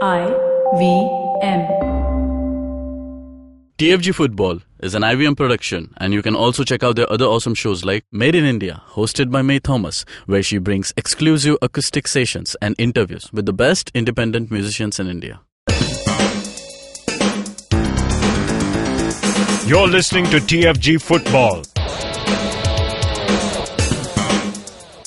I V M. TFG Football is an IVM production, and you can also check out their other awesome shows like Made in India, hosted by May Thomas, where she brings exclusive acoustic sessions and interviews with the best independent musicians in India. You're listening to TFG Football.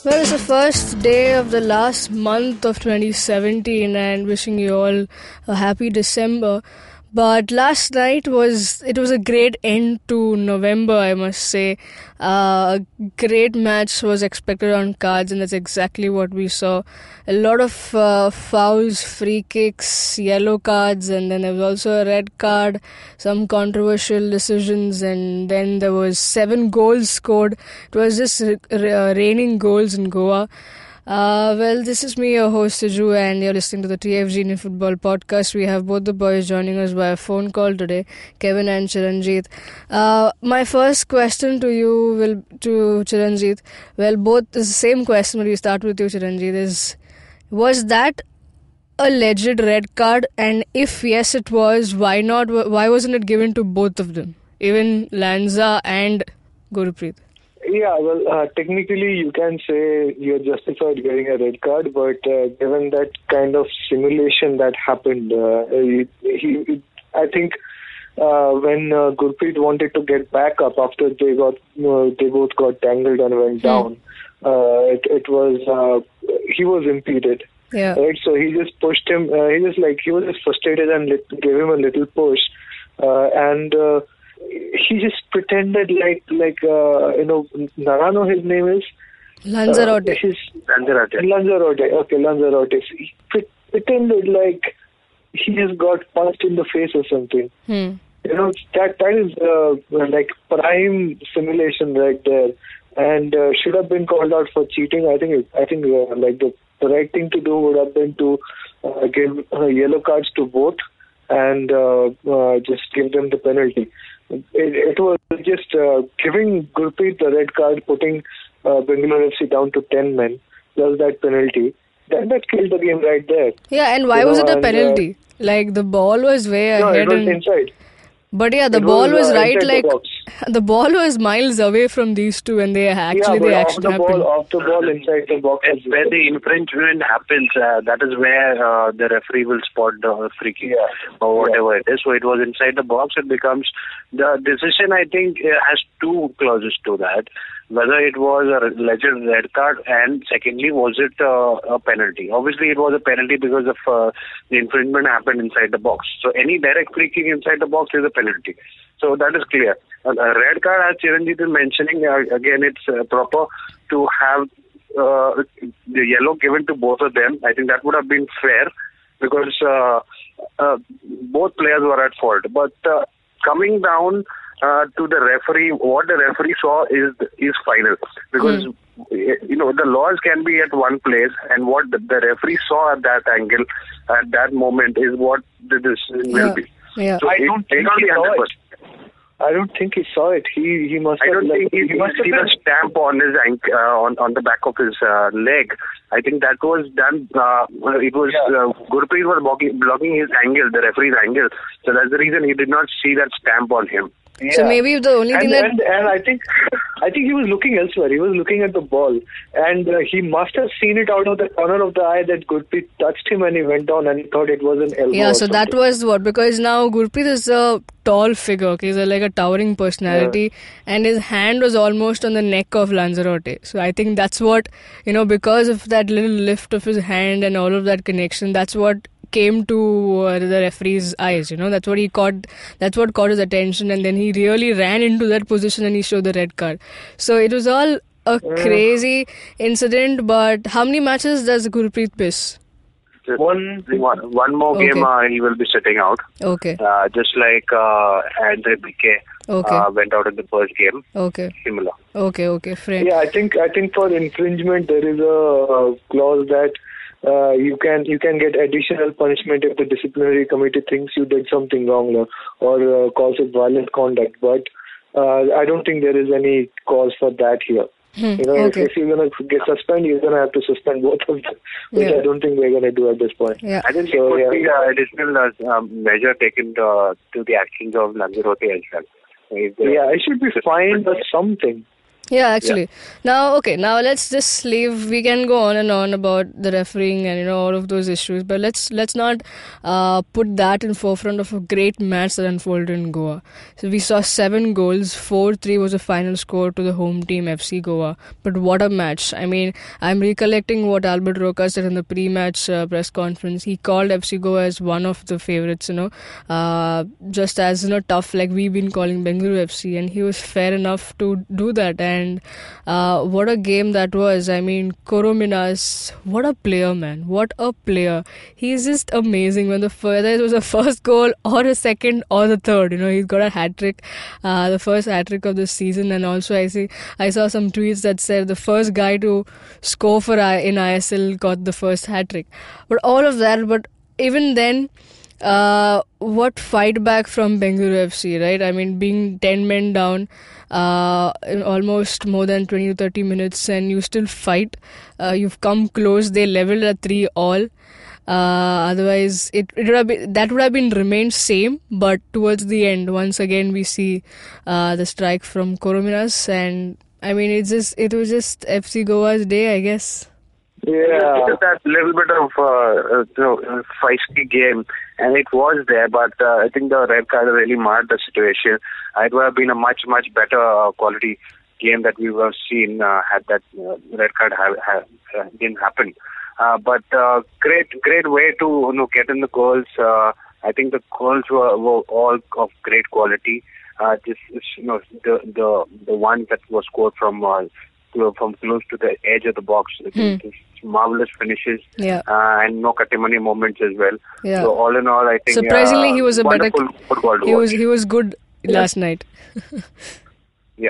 Well, it's the first day of the last month of 2017, and wishing you all a happy December. But last night was it was a great end to November, I must say. Uh, a great match was expected on cards, and that's exactly what we saw. A lot of uh, fouls, free kicks, yellow cards, and then there was also a red card, some controversial decisions, and then there was seven goals scored. It was just uh, raining goals in Goa. Uh, well, this is me, your host, Siju, and you're listening to the TFG Indian Football Podcast. We have both the boys joining us by phone call today, Kevin and Chiranjit. Uh, my first question to you will to Chiranjit. Well, both the same question, but we start with you, Chiranjit. Is was that a legit red card? And if yes, it was, why not? Why wasn't it given to both of them, even Lanza and Gurpreet? Yeah, well, uh, technically you can say you're justified getting a red card, but uh, given that kind of simulation that happened, uh, he, he, I think uh, when uh, Gurpreet wanted to get back up after they got uh, they both got tangled and went hmm. down, uh, it, it was uh, he was impeded. Yeah. Right. So he just pushed him. Uh, he just like he was just frustrated and lit, gave him a little push, uh, and. Uh, he just pretended like like uh, you know Narano his name is Lanzarote. Uh, his, Lanzarote. Lanzarote. Okay, Lanzarote. He pretended like he just got punched in the face or something. Hmm. You know that that is uh, like prime simulation right there, and uh, should have been called out for cheating. I think I think uh, like the, the right thing to do would have been to uh, give uh, yellow cards to both and uh, uh, just give them the penalty. It, it was just uh, giving Gurpreet the red card, putting uh, Bengaluru FC down to 10 men, plus that penalty. Then that killed the game right there. Yeah, and why you was know, it a penalty? Uh, like the ball was way no, ahead. No, it was and... inside. But yeah, the it ball was, was uh, right like the, the, ball was miles away from these two, and they actually yeah, they actually the happened. ball, off the ball inside the box. It's where the infringement happens. Uh, that is where uh, the referee will spot the free kick yeah. or whatever yeah. it is. So it was inside the box. It becomes the decision. I think uh, has two clauses to that whether it was a legend red card and secondly was it uh, a penalty? Obviously it was a penalty because of uh, the infringement happened inside the box. So any direct free kick inside the box is a penalty. So that is clear. A red card as Chiranjit is mentioning uh, again it's uh, proper to have uh, the yellow given to both of them. I think that would have been fair because both players were at fault. But coming down uh, to the referee, what the referee saw is is final because mm. you know the laws can be at one place, and what the, the referee saw at that angle at that moment is what the decision yeah. will be. Yeah. So I don't think he saw it. I don't think he saw it. He he must. I don't have, think like, he, he must see the stamp on his ankle, uh, on on the back of his uh, leg. I think that was done. Uh, it was yeah. uh, Gurpreet was blocking, blocking his angle, the referee's angle. So that's the reason he did not see that stamp on him. Yeah. So maybe the only and, thing that and, and I think I think he was looking elsewhere. He was looking at the ball, and uh, he must have seen it out of the corner of the eye that Gurpreet touched him, and he went down, and he thought it was an elbow. Yeah, so that was what because now Gurpreet is a tall figure. Okay, he's a, like a towering personality, yeah. and his hand was almost on the neck of Lanzarote. So I think that's what you know because of that little lift of his hand and all of that connection. That's what came to uh, the referee's eyes. You know, that's what he caught. That's what caught his attention, and then he really ran into that position and he showed the red card. So it was all a crazy incident. But how many matches does Gurpreet miss? One, one, one more Okay. game uh, he will be sitting out. Okay, Uh, just like uh, Andre Bikey okay, uh, went out in the first game, okay, similar. okay, okay. Friend. Yeah, I think I think for infringement there is a, uh clause that uh, you can you can get additional punishment if the disciplinary committee thinks you did something wrong or, or uh, calls it violent conduct. But uh, I don't think there is any cause for that here. Hmm, You know, okay. if, if you're gonna get suspended, you're gonna have to suspend both of them, which Yeah. I don't think we're gonna do at this point. Yeah. I think So, it could yeah. be an additional uh, um, measure taken uh, to the actions of Lanzarote as well. If Yeah, it should be fined or something. Yeah, actually. Now, okay, now let's just leave. We can go on and on about the refereeing and you know all of those issues, but let's let's not uh, put that in forefront of a great match that unfolded in Goa. So we saw seven goals. Four three was the final score to the home team FC Goa. But what a match! I mean, I'm recollecting what Albert Roca said in the pre-match uh, press conference. He called FC Goa as one of the favorites. You know, uh, just as you know tough like we've been calling Bengaluru FC, and he was fair enough to do that. And uh, what a game that was! I mean, Corominas, what a player, man! What a player! He's just amazing. When the whether it was the first goal or a second or the third, you know, he's got a hat trick, uh, the first hat trick of the season. And also, I see I saw some tweets that said the first guy to score for I- in ISL got the first hat trick. But all of that, but even then. Uh, what fight back from Bengaluru FC, right? I mean, being 10 men down uh, in almost more than 20 to 30 minutes, and you still fight. Uh, you've come close. They leveled at 3 all. Uh, otherwise, it, it would have been, that would have been remained same, but towards the end, once again, we see uh, the strike from Corominas, and I mean, it's just it was just FC Goa's day, I guess. Yeah. Just that little bit of uh, you know, feisty game, and it was there. But uh, I think the red card really marred the situation. Uh, it would have been a much much better uh, quality game that we would have seen uh, had that uh, red card have, uh, didn't happen. Uh, but uh, great great way to you know get in the goals. Uh, I think the goals were, were all of great quality. Uh, is, you know the the the one that was scored from uh, clo- from close to the edge of the box. I think it's marvelous finishes Yeah. uh, and no Kattimani moments as well. Yeah. So all in all, I think Surprisingly, uh, he was a better. football He was he was good last night. Yeah.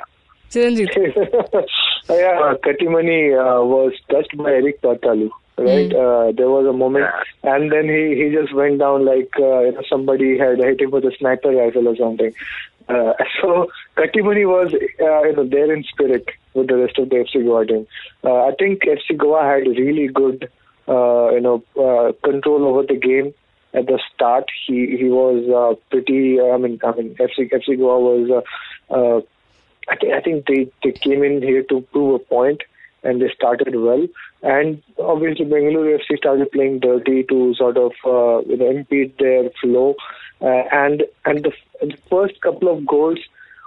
Chiranjit. yeah, uh, Kattimani uh, was touched by Erik Paartalu, right? Uh, there was a moment, and then he, he just went down like uh, you know somebody had hit him with a sniper rifle or something. Uh, so Kattimani was uh, you know there in spirit with the rest of the FC Goa team. Uh, I think FC Goa had really good uh, you know uh, control over the game at the start. He he was uh, pretty. I mean I mean FC FC Goa was. Uh, uh, I think I think they they came in here to prove a point, and they started well. And obviously, Bengaluru FC started playing dirty to sort of you know impede their flow. And and the, the first couple of goals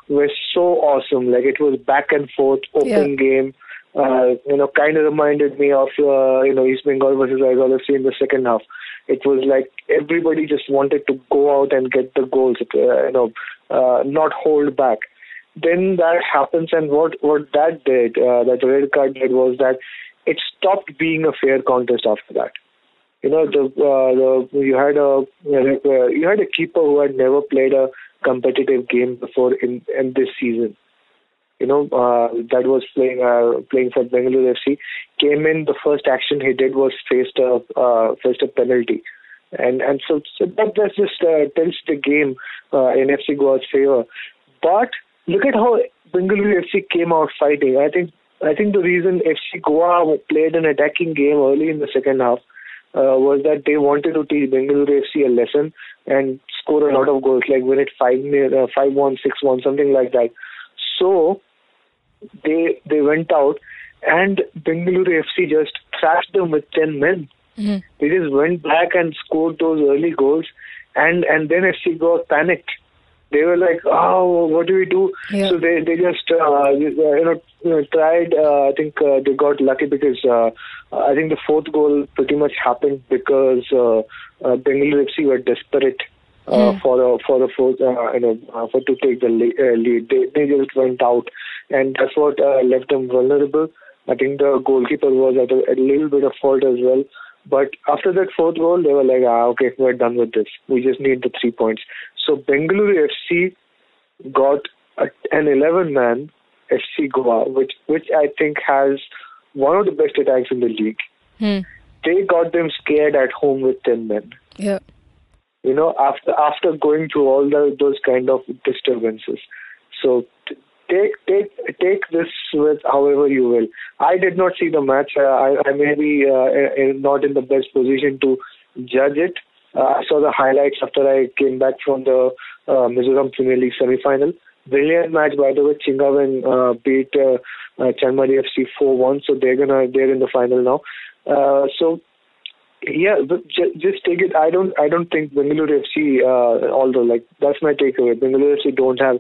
were so awesome. Like it was back and forth, open Yeah. game. Uh, you know, kind of reminded me of uh, you know East Bengal versus Aizawl FC in the second half. It was like everybody just wanted to go out and get the goals. Uh, you know, uh, not hold back then that happens and what what that did uh, that red card did was that it stopped being a fair contest after that you know the uh, the you had a you had a keeper who had never played a competitive game before in in this season. You know uh, that was playing uh, playing for Bengaluru FC came in the first action he did was faced a uh, faced a penalty. And and so, so that that just uh, the game uh, in FC Goa's favor. But look at how Bengaluru FC came out fighting. I think I think the reason FC Goa played an attacking game early in the second half uh, was that they wanted to teach Bengaluru FC a lesson and score a lot of goals, like win it five uh, five one, six one, something like that. So they they went out and Bengaluru FC just thrashed them with ten men. They just went back and scored those early goals, and and then FC got panicked. They were like, "Oh, what do we do?" Yeah. So they they just uh, you know, tried. Uh, I think uh, they got lucky because uh, I think the fourth goal pretty much happened because uh, uh, Bengaluru FC were desperate. Uh, for a for the fourth, uh, you know, uh, for to take the le- uh, lead, they they just went out, and that's what uh, left them vulnerable. I think the goalkeeper was at a, a little bit of fault as well. But after that fourth goal, they were like, ah, okay, we're done with this. We just need the three points. So Bengaluru FC got a, an 11-man FC Goa, which which I think has one of the best attacks in the league. Hmm. They got them scared at home with 10 men. Yeah. You know, after after going through all the, those kind of disturbances. So th- take take take this with however you will. I did not see the match. Uh, I, I may be uh, not in the best position to judge it. Uh, I saw the highlights after I came back from the uh, Mizoram Premier League semi-final. Brilliant match, by the way. Chhinga Veng uh, beat uh, uh, Chanmari FC 4-1, so they're gonna they're in the final now. Uh, so yeah, but ju- just take it. I don't I don't think Bengaluru FC. Uh, although like that's my takeaway. Bengaluru FC don't have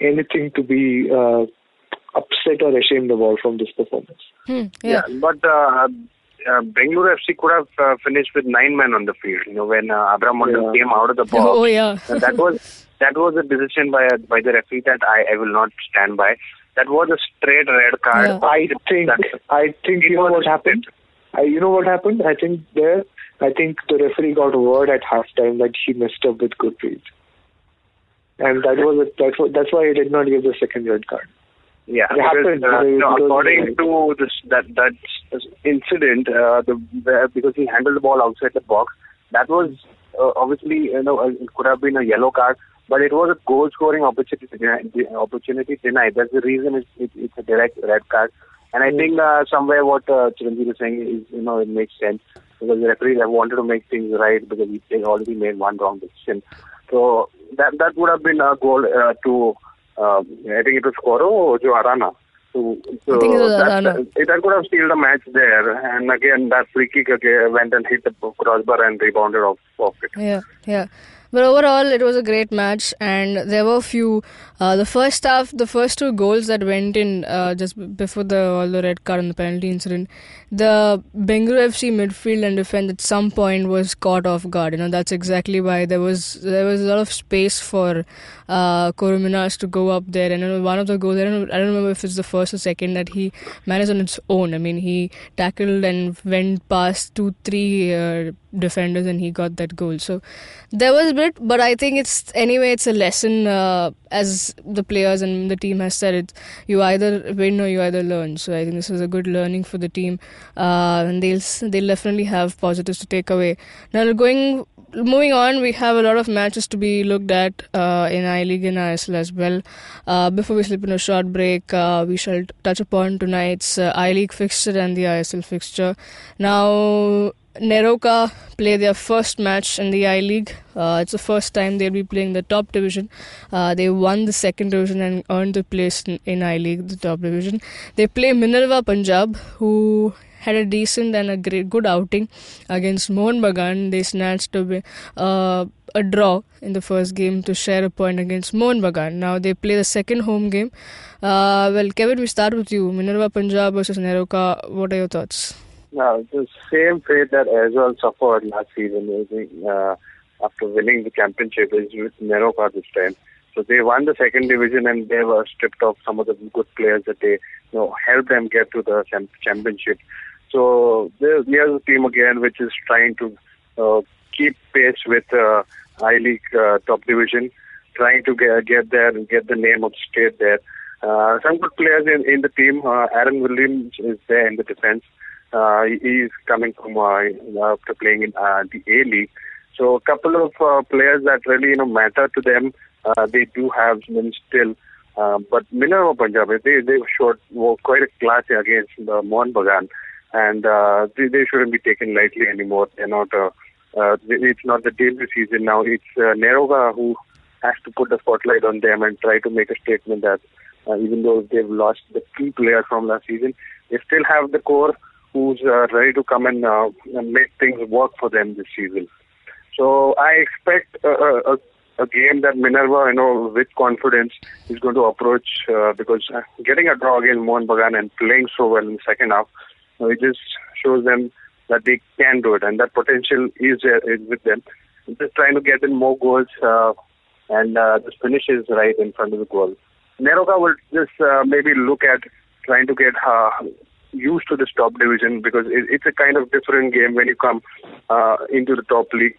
anything to be uh, upset or ashamed about from this performance. Hmm, yeah. but uh, uh, Bengaluru FC could have uh, finished with nine men on the field. You know, when uh, Abhra Mondal Yeah. came out of the box. Oh, yeah. That was that was a decision by by the referee that I, I will not stand by. That was a straight red card. Yeah. I think That- I think you know what happened. I, you know what happened? I think there. I think the referee got word at halftime that he messed up with Gurpreet, and that was a, that was, that's why he did not give the second red card. Yeah, because, uh, no, according to this that that incident, uh, the, because he handled the ball outside the box, that was uh, obviously you know it could have been a yellow card, but it was a goal scoring opportunity denied, opportunity denied. That's the reason it's, it, it's a direct red card. And I think uh, somewhere what uh, Chiranjeev is saying is you know it makes sense because the referees have wanted to make things right because they already made one wrong decision. So that that would have been a goal uh, to I think it was Koro or Jo Arana. So, so that, that could have sealed the match there. And again, that free kick again went and hit the crossbar and rebounded off, off it. Yeah, yeah. But overall, it was a great match, and there were a few. Uh, the first half, the first two goals that went in uh, just before the all the red card and the penalty incident, the Bengaluru FC midfield and defense at some point was caught off guard. You know that's exactly why there was there was a lot of space for uh, Corominas to go up there. And one of the goals, I don't I don't remember if it's the first or second that he managed on its own. I mean, he tackled and went past two, three uh, defenders, and he got that goal. So there was a bit, but I think it's anyway. It's a lesson, uh, as the players and the team has said. It you either win or you either learn. So I think this was a good learning for the team, uh, and they'll they'll definitely have positives to take away. Now going moving on, we have a lot of matches to be looked at uh, in I League and ISL as well. Uh, before we slip in a short break, uh, we shall touch upon tonight's uh, I League fixture and the ISL fixture. Now, NEROCA play their first match in the I League. Uh, it's the first time they'll be playing the top division. Uh, they won the second division and earned the place in, in I League, the top division. They play Minerva Punjab, who had a decent and a great good outing against Mohun Bagan. They snatched a, uh, a draw in the first game to share a point against Mohun Bagan. Now they play the second home game. Uh, well, Kevin, we start with you. Minerva Punjab versus NEROCA. What are your thoughts? Now, the same fate that Aizawl suffered last season uh, after winning the championship is with NEROCA this time. So they won the second division and they were stripped of some of the good players that they you know helped them get to the championship. So there's here's a team again which is trying to uh, keep pace with uh, I League uh, top division, trying to get get there and get the name of state there. Uh, some good players in, in the team. Uh, Aaron Williams is there in the defense. Uh, he- he's coming from uh, after playing in uh, the A League. So a couple of uh, players that really you know matter to them. Uh, they do have them still. Uh, but Minerva Punjab, they they showed were quite a class against the Mohun Bagan, and uh, they, they shouldn't be taken lightly anymore. They're not. Uh, uh, it's not the debut season now. It's uh, NEROCA who has to put the spotlight on them and try to make a statement that uh, even though they've lost the key player from last season, they still have the core who's uh, ready to come and, uh, and make things work for them this season. So I expect a, a, a game that Minerva, you know, with confidence is going to approach uh, because uh, getting a draw against Mohun Bagan and playing so well in the second half, it just shows them that they can do it and that potential is, there, is with them. Just trying to get in more goals uh, and uh, the finish is right in front of the goal. NEROCA will just uh, maybe look at trying to get uh, used to this top division because it, it's a kind of different game when you come uh, into the top league.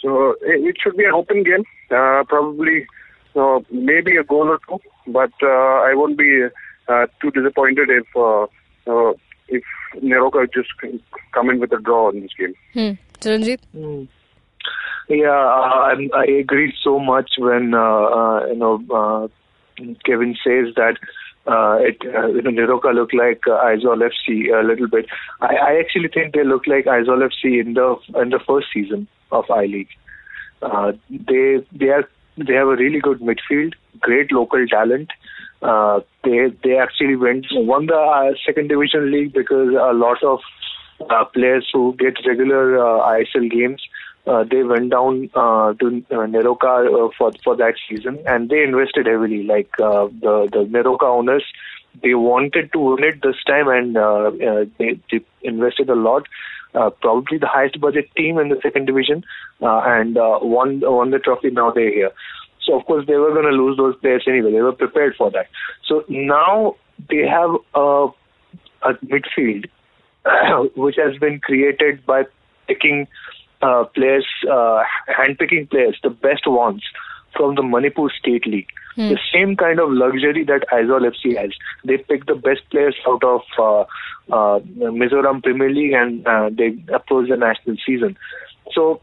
So it, it should be an open game, uh, probably uh, maybe a goal or two, but uh, I won't be uh, too disappointed if uh, uh, if NEROCA just come in with a draw in this game. Hmm. Chiranjeev? Yeah, uh, I'm- I agreed so much when uh, uh, you know uh, Kevin says that uh, it, uh, you know, NEROCA look like uh, Aizawl FC a little bit. I, I actually think they look like Aizawl FC in the in the first season of I League. Uh, they they are they have a really good midfield, great local talent. Uh, they they actually went won the uh, second division league because a lot of uh, players who get regular uh, ISL games uh, they went down uh, to uh, NEROCA uh, for for that season, and they invested heavily. Like uh, the the NEROCA owners, they wanted to win it this time, and uh, uh, they, they invested a lot. Uh, probably the highest budget team in the second division, uh, and uh, won won the trophy. Now they're here. So of course they were going to lose those players anyway. They were prepared for that. So now they have a, a midfield which has been created by picking uh, players, uh, handpicking players, the best ones from the Manipur State League. Hmm. The same kind of luxury that Aizawl FC has. They pick the best players out of uh, uh, Mizoram Premier League and uh, they approach the national season. So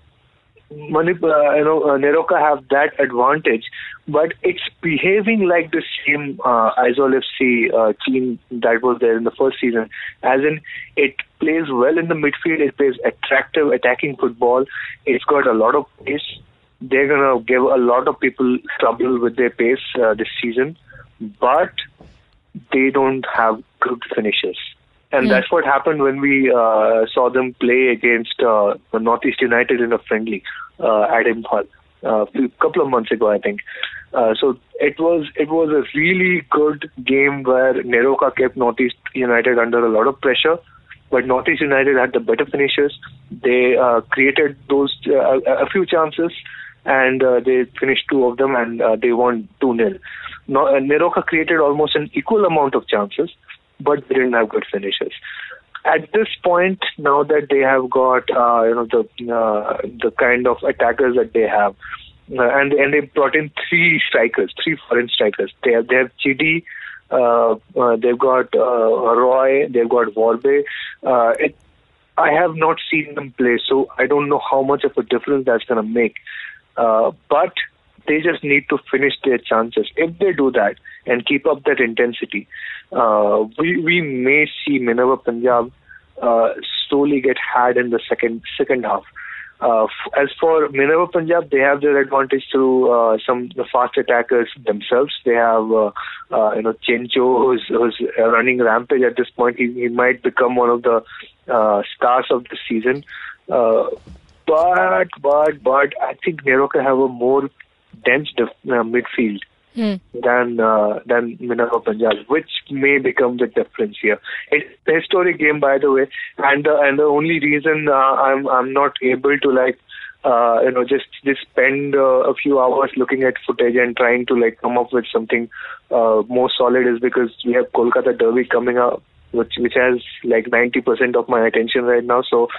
Manipur, uh, you know, uh, NEROCA have that advantage, but it's behaving like the same uh, Aizawl FC uh, team that was there in the first season. As in, it plays well in the midfield. It plays attractive attacking football. It's got a lot of pace. They're gonna give a lot of people trouble with their pace uh, this season, but they don't have good finishes. And Hmm. that's what happened when we uh, saw them play against uh, Northeast United in a friendly uh, at Imphal a couple of months ago, I think. Uh, so it was it was a really good game where NEROCA kept Northeast United under a lot of pressure, but Northeast United had the better finishers. They uh, created those uh, a few chances, and uh, they finished two of them, and uh, they won two 0 no, uh, NEROCA created almost an equal amount of chances, but they didn't have good finishers. At this point, now that they have got uh, you know the uh, the kind of attackers that they have, uh, and and they brought in three strikers, three foreign strikers. They have they have Chidi, uh, uh, they've got uh, Roy, they've got Vorbe. Uh, it, I have not seen them play, so I don't know how much of a difference that's going to make. Uh, but they just need to finish their chances. If they do that and keep up that intensity, uh, we we may see Minerva Punjab uh, slowly get had in the second second half. Uh, f- as for Minerva Punjab, they have their advantage through uh, some the fast attackers themselves. They have uh, uh, you know Chencho, who's, who's running rampage at this point. He, he might become one of the uh, stars of the season. Uh, but but but I think NEROCA have a more dense def- uh, midfield Hmm. than uh, than Minerva Punjab, which may become the difference here. It's a historic game, by the way, and uh, and the only reason uh, I'm I'm not able to like uh, you know just just spend uh, a few hours looking at footage and trying to like come up with something uh, more solid is because we have Kolkata Derby coming up. Which which has like 90% of my attention right now. So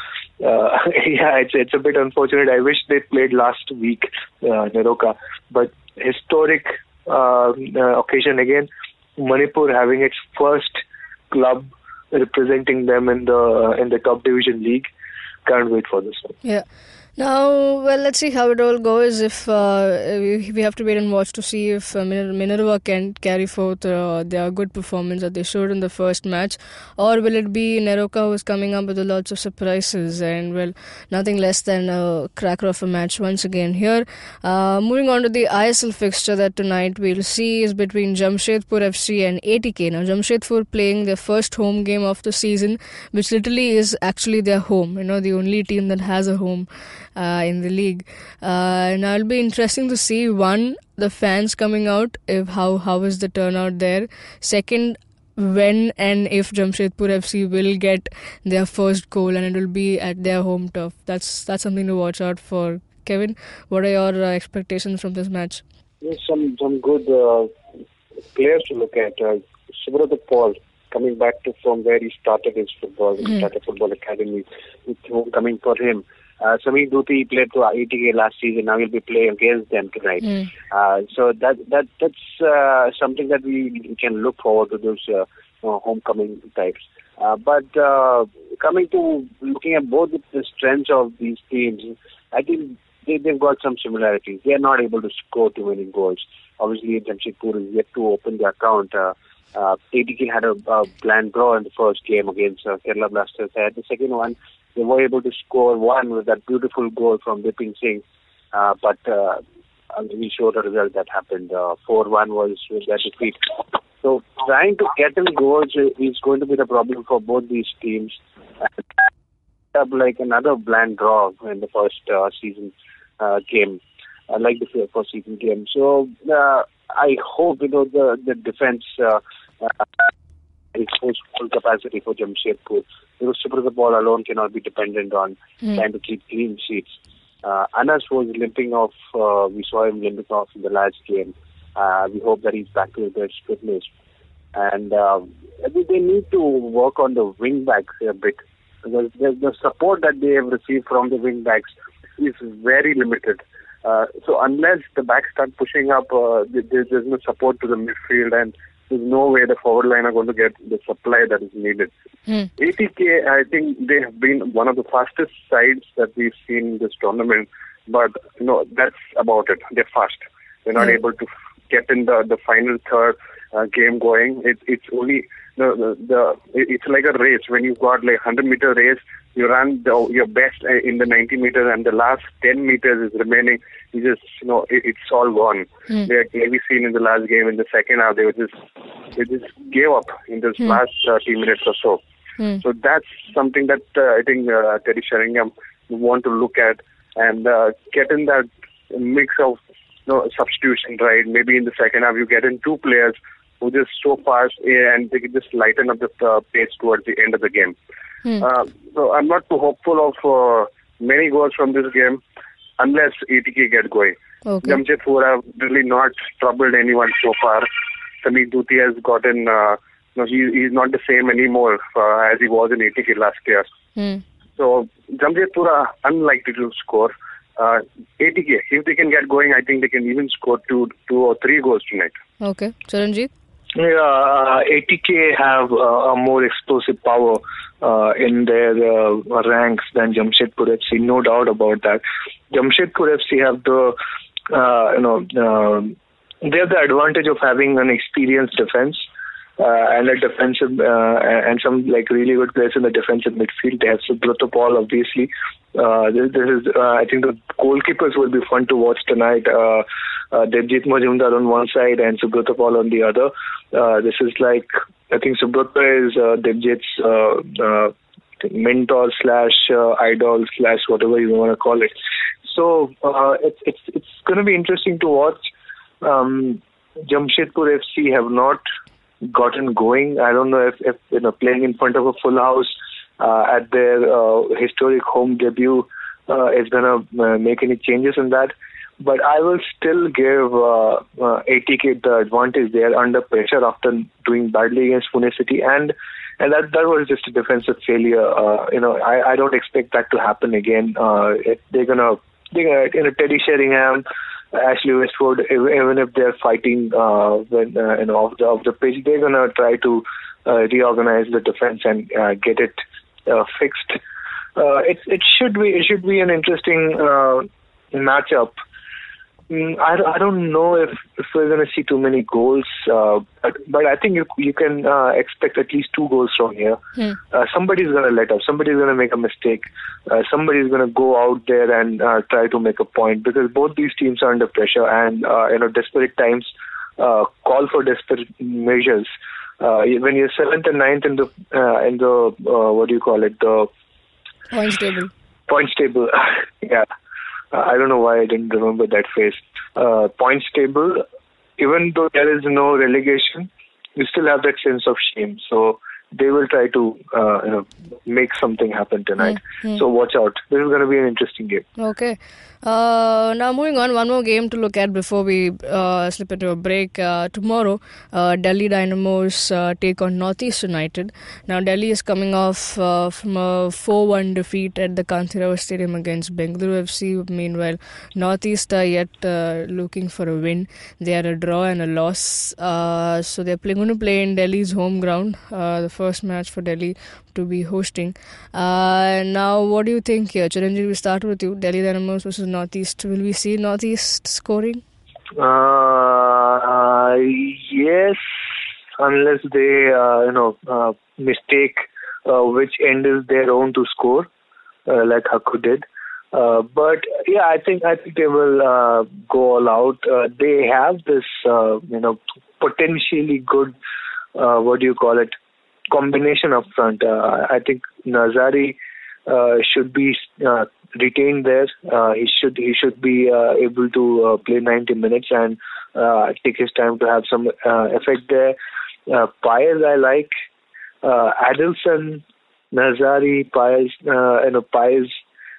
uh, yeah, it's it's a bit unfortunate. I wish they played last week, uh, NEROCA, but historic uh, uh, occasion again. Manipur having its first club representing them in the in the top division league. Can't wait for this one. Yeah. Now, well, let's see how it all goes. If uh, we, have to wait and watch to see if uh, Minerva can carry forth uh, their good performance that they showed in the first match, or will it be NEROCA who's coming up with lots of surprises and well, nothing less than a cracker of a match once again here. Uh, moving on to the ISL fixture that tonight we'll see is between Jamshedpur FC and ATK. Now, Jamshedpur playing their first home game of the season, which literally is actually their home. You know, the only team that has a home uh, in the league. Uh, and it'll be interesting to see one the fans coming out. If how how is the turnout there? Second. When and if Jamshedpur FC will get their first goal and it will be at their home turf, that's that's something to watch out for. Kevin, what are your uh, expectations from this match? There's some some good uh, players to look at. Uh, Subrata Paul coming back to from where he started his football, he started football academy, with homecoming for him. Uh, Sameehg Doutie played to ATK last season. Now he'll be playing against them tonight. Mm. Uh, so that that that's uh, something that we, can look forward to those uh, homecoming types. Uh, but uh, coming to looking at both the strengths of these teams, I think they, they've got some similarities. They are not able to score too many goals. Obviously, Jamshedpur is yet to open the account. Uh, uh, ATK had a, a bland draw in the first game against uh, Kerala Blasters. They had the second one, they were able to score one with that beautiful goal from Vipin Singh. Uh, but uh, we showed the result that happened. Uh, 4-1 was with that defeat. So trying to get in goals is going to be the problem for both these teams. Up like another bland draw in the first uh, season uh, game, uh, like the first season game. So uh, I hope you know the the defense uh, uh, is full capacity for Jamshedpur. Because Super Ball alone cannot be dependent on Hmm. trying to keep clean sheets. Uh, Anas was limping off. Uh, we saw him limping off in the last game. Uh, we hope that he's back to his best fitness. And uh, I think they need to work on the wing backs a bit because the, the support that they have received from the wing backs is very limited. Uh, so unless the backs start pushing up, uh, there, there's no support to the midfield, and there's no way the forward line are going to get the supply that is needed. Hmm. ATK, I think they have been one of the fastest sides that we've seen in this tournament, but you know that's about it. They're fast. They're not Hmm. able to get in the the final third uh, game going. It, it's only the, the the it's like a race. When you've got like 100 meter race, you run the, your best uh, in the 90 meters, and the last 10 meters is remaining. You just you know it, it's all gone. Hmm. They had maybe seen in the last game in the second half they were just they just gave up in this Hmm. last 30 minutes or so. Hmm. So that's something that uh, I think uh, Teddy Sheringham want to look at and uh, get in that mix of you know, substitution, right? Maybe in the second half you get in two players who just so fast eh, and they can just lighten up the uh, pace towards the end of the game. Hmm. Uh, so I'm not too hopeful of uh, many goals from this game unless ATK get going. Okay. Jamshedpur have really not troubled anyone so far. Sameehg Doutie has gotten, uh, no, he, he's not the same anymore uh, as he was in ATK last year. Hmm. So Jamshedpur are unlikely to score. Uh, ATK, if they can get going, I think they can even score two, two or three goals tonight. Okay. Charanjit? Yeah, uh, ATK have uh, a more explosive power uh, in their uh, ranks than Jamshedpur FC, no doubt about that. Jamshedpur FC have the, uh, you know, uh, they have the advantage of having an experienced defense. Uh, and a defensive uh, and some like really good players in the defensive midfield. They have Subrata Paul, obviously. Uh, this, this is, uh, I think, the goalkeepers will be fun to watch tonight. Uh, uh, Devjit Majumdar on one side and Subrata Paul on the other. Uh, this is like I think Subrata is uh, Devjit's uh, uh, mentor slash uh, idol slash whatever you want to call it. So uh, it's it's it's going to be interesting to watch. Um, Jamshedpur FC have not gotten going. I don't know if, if you know playing in front of a full house at their historic home debut is going to make any changes in that. But I will still give uh, uh, ATK the advantage. there under pressure after doing badly against Pune City, and and that that was just a defensive failure. Uh, you know, I, I don't expect that to happen again. Uh, it, they're gonna they're gonna you know Teddy Sheringham, Ashley Westwood, even if they're fighting uh, when uh, you know off the off the pitch, they're gonna try to uh, reorganize the defense and uh, get it uh, fixed. Uh, it it should be it should be an interesting uh, matchup. Mm, I, I don't know if, if we're going to see too many goals, uh, but but I think you you can uh, expect at least two goals from here. Hmm. Uh, somebody's going to let up. Somebody's going to make a mistake. Uh, somebody's going to go out there and uh, try to make a point because both these teams are under pressure and uh, you know desperate times uh, call for desperate measures. Uh, when you're seventh and ninth in the uh, in the uh, what do you call it the Points table. points table. yeah, I don't know why I didn't remember that phrase. Uh, points table. Even though there is no relegation, you still have that sense of shame. So they will try to uh, you know make something happen tonight. Hmm, So watch out. This is going to be an interesting game. Okay. Uh, now moving on, one more game to look at before we uh, slip into a break. Uh, tomorrow, uh, Delhi Dynamos uh, take on Northeast United. Now Delhi is coming off uh, from a 4-1 defeat at the Kanteerava Stadium against Bengaluru FC. Meanwhile, Northeast are yet uh, looking for a win. They had a draw and a loss, uh, so they're going to play in Delhi's home ground. Uh, the first match for Delhi to be hosting. Uh, now, what do you think here? Chiranjeev, we start with you. Delhi Dynamos versus Northeast. Will we see Northeast scoring? Uh, yes, unless they, uh, you know, uh, mistake uh, which end is their own to score, uh, like Hakku did. But yeah, I think I think they will go all out. They have this, you know, potentially good, what do you call it, combination up front. Uh, I think Narzary uh, should be uh, retained there. Uh, he should he should be uh, able to uh, play 90 minutes and uh, take his time to have some uh, effect there. Uh, Paez I like. Uh, Adelson, Narzary, Paez, uh, you know Paez,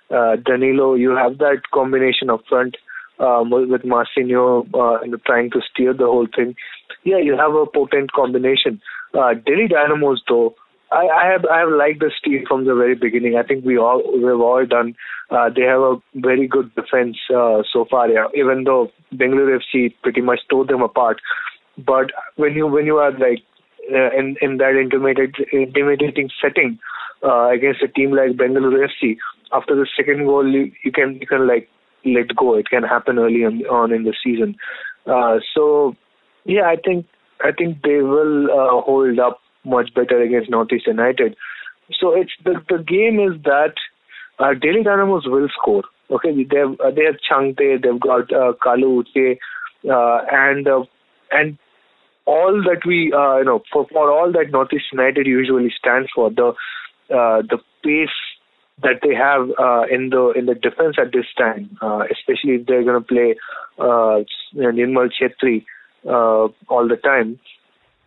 uh, Danilo. You have that combination up front um, with Marcinho uh, trying to steer the whole thing. Yeah, you have a potent combination. Uh, Delhi Dynamos though. I, I have I have liked this team from the very beginning. I think we all we've all done. Uh, they have a very good defense uh, so far. Yeah, even though Bengaluru FC pretty much tore them apart. But when you when you are like uh, in in that intimidating intimidating setting uh, against a team like Bengaluru FC, after the second goal you, you can you can like let go. It can happen early on, on in the season. Uh, so yeah, I think I think they will uh, hold up much better against Northeast United. So it's the the game is that uh, Delhi Dynamos will score. Okay, they have uh, they have Chhangte, they've got uh, Kalu Uche, uh, and uh, and all that we uh, you know for for all that Northeast United usually stands for the uh, the pace that they have uh, in the in the defense at this time, uh, especially if they're going to play uh, Nirmal Chhetri uh, all the time.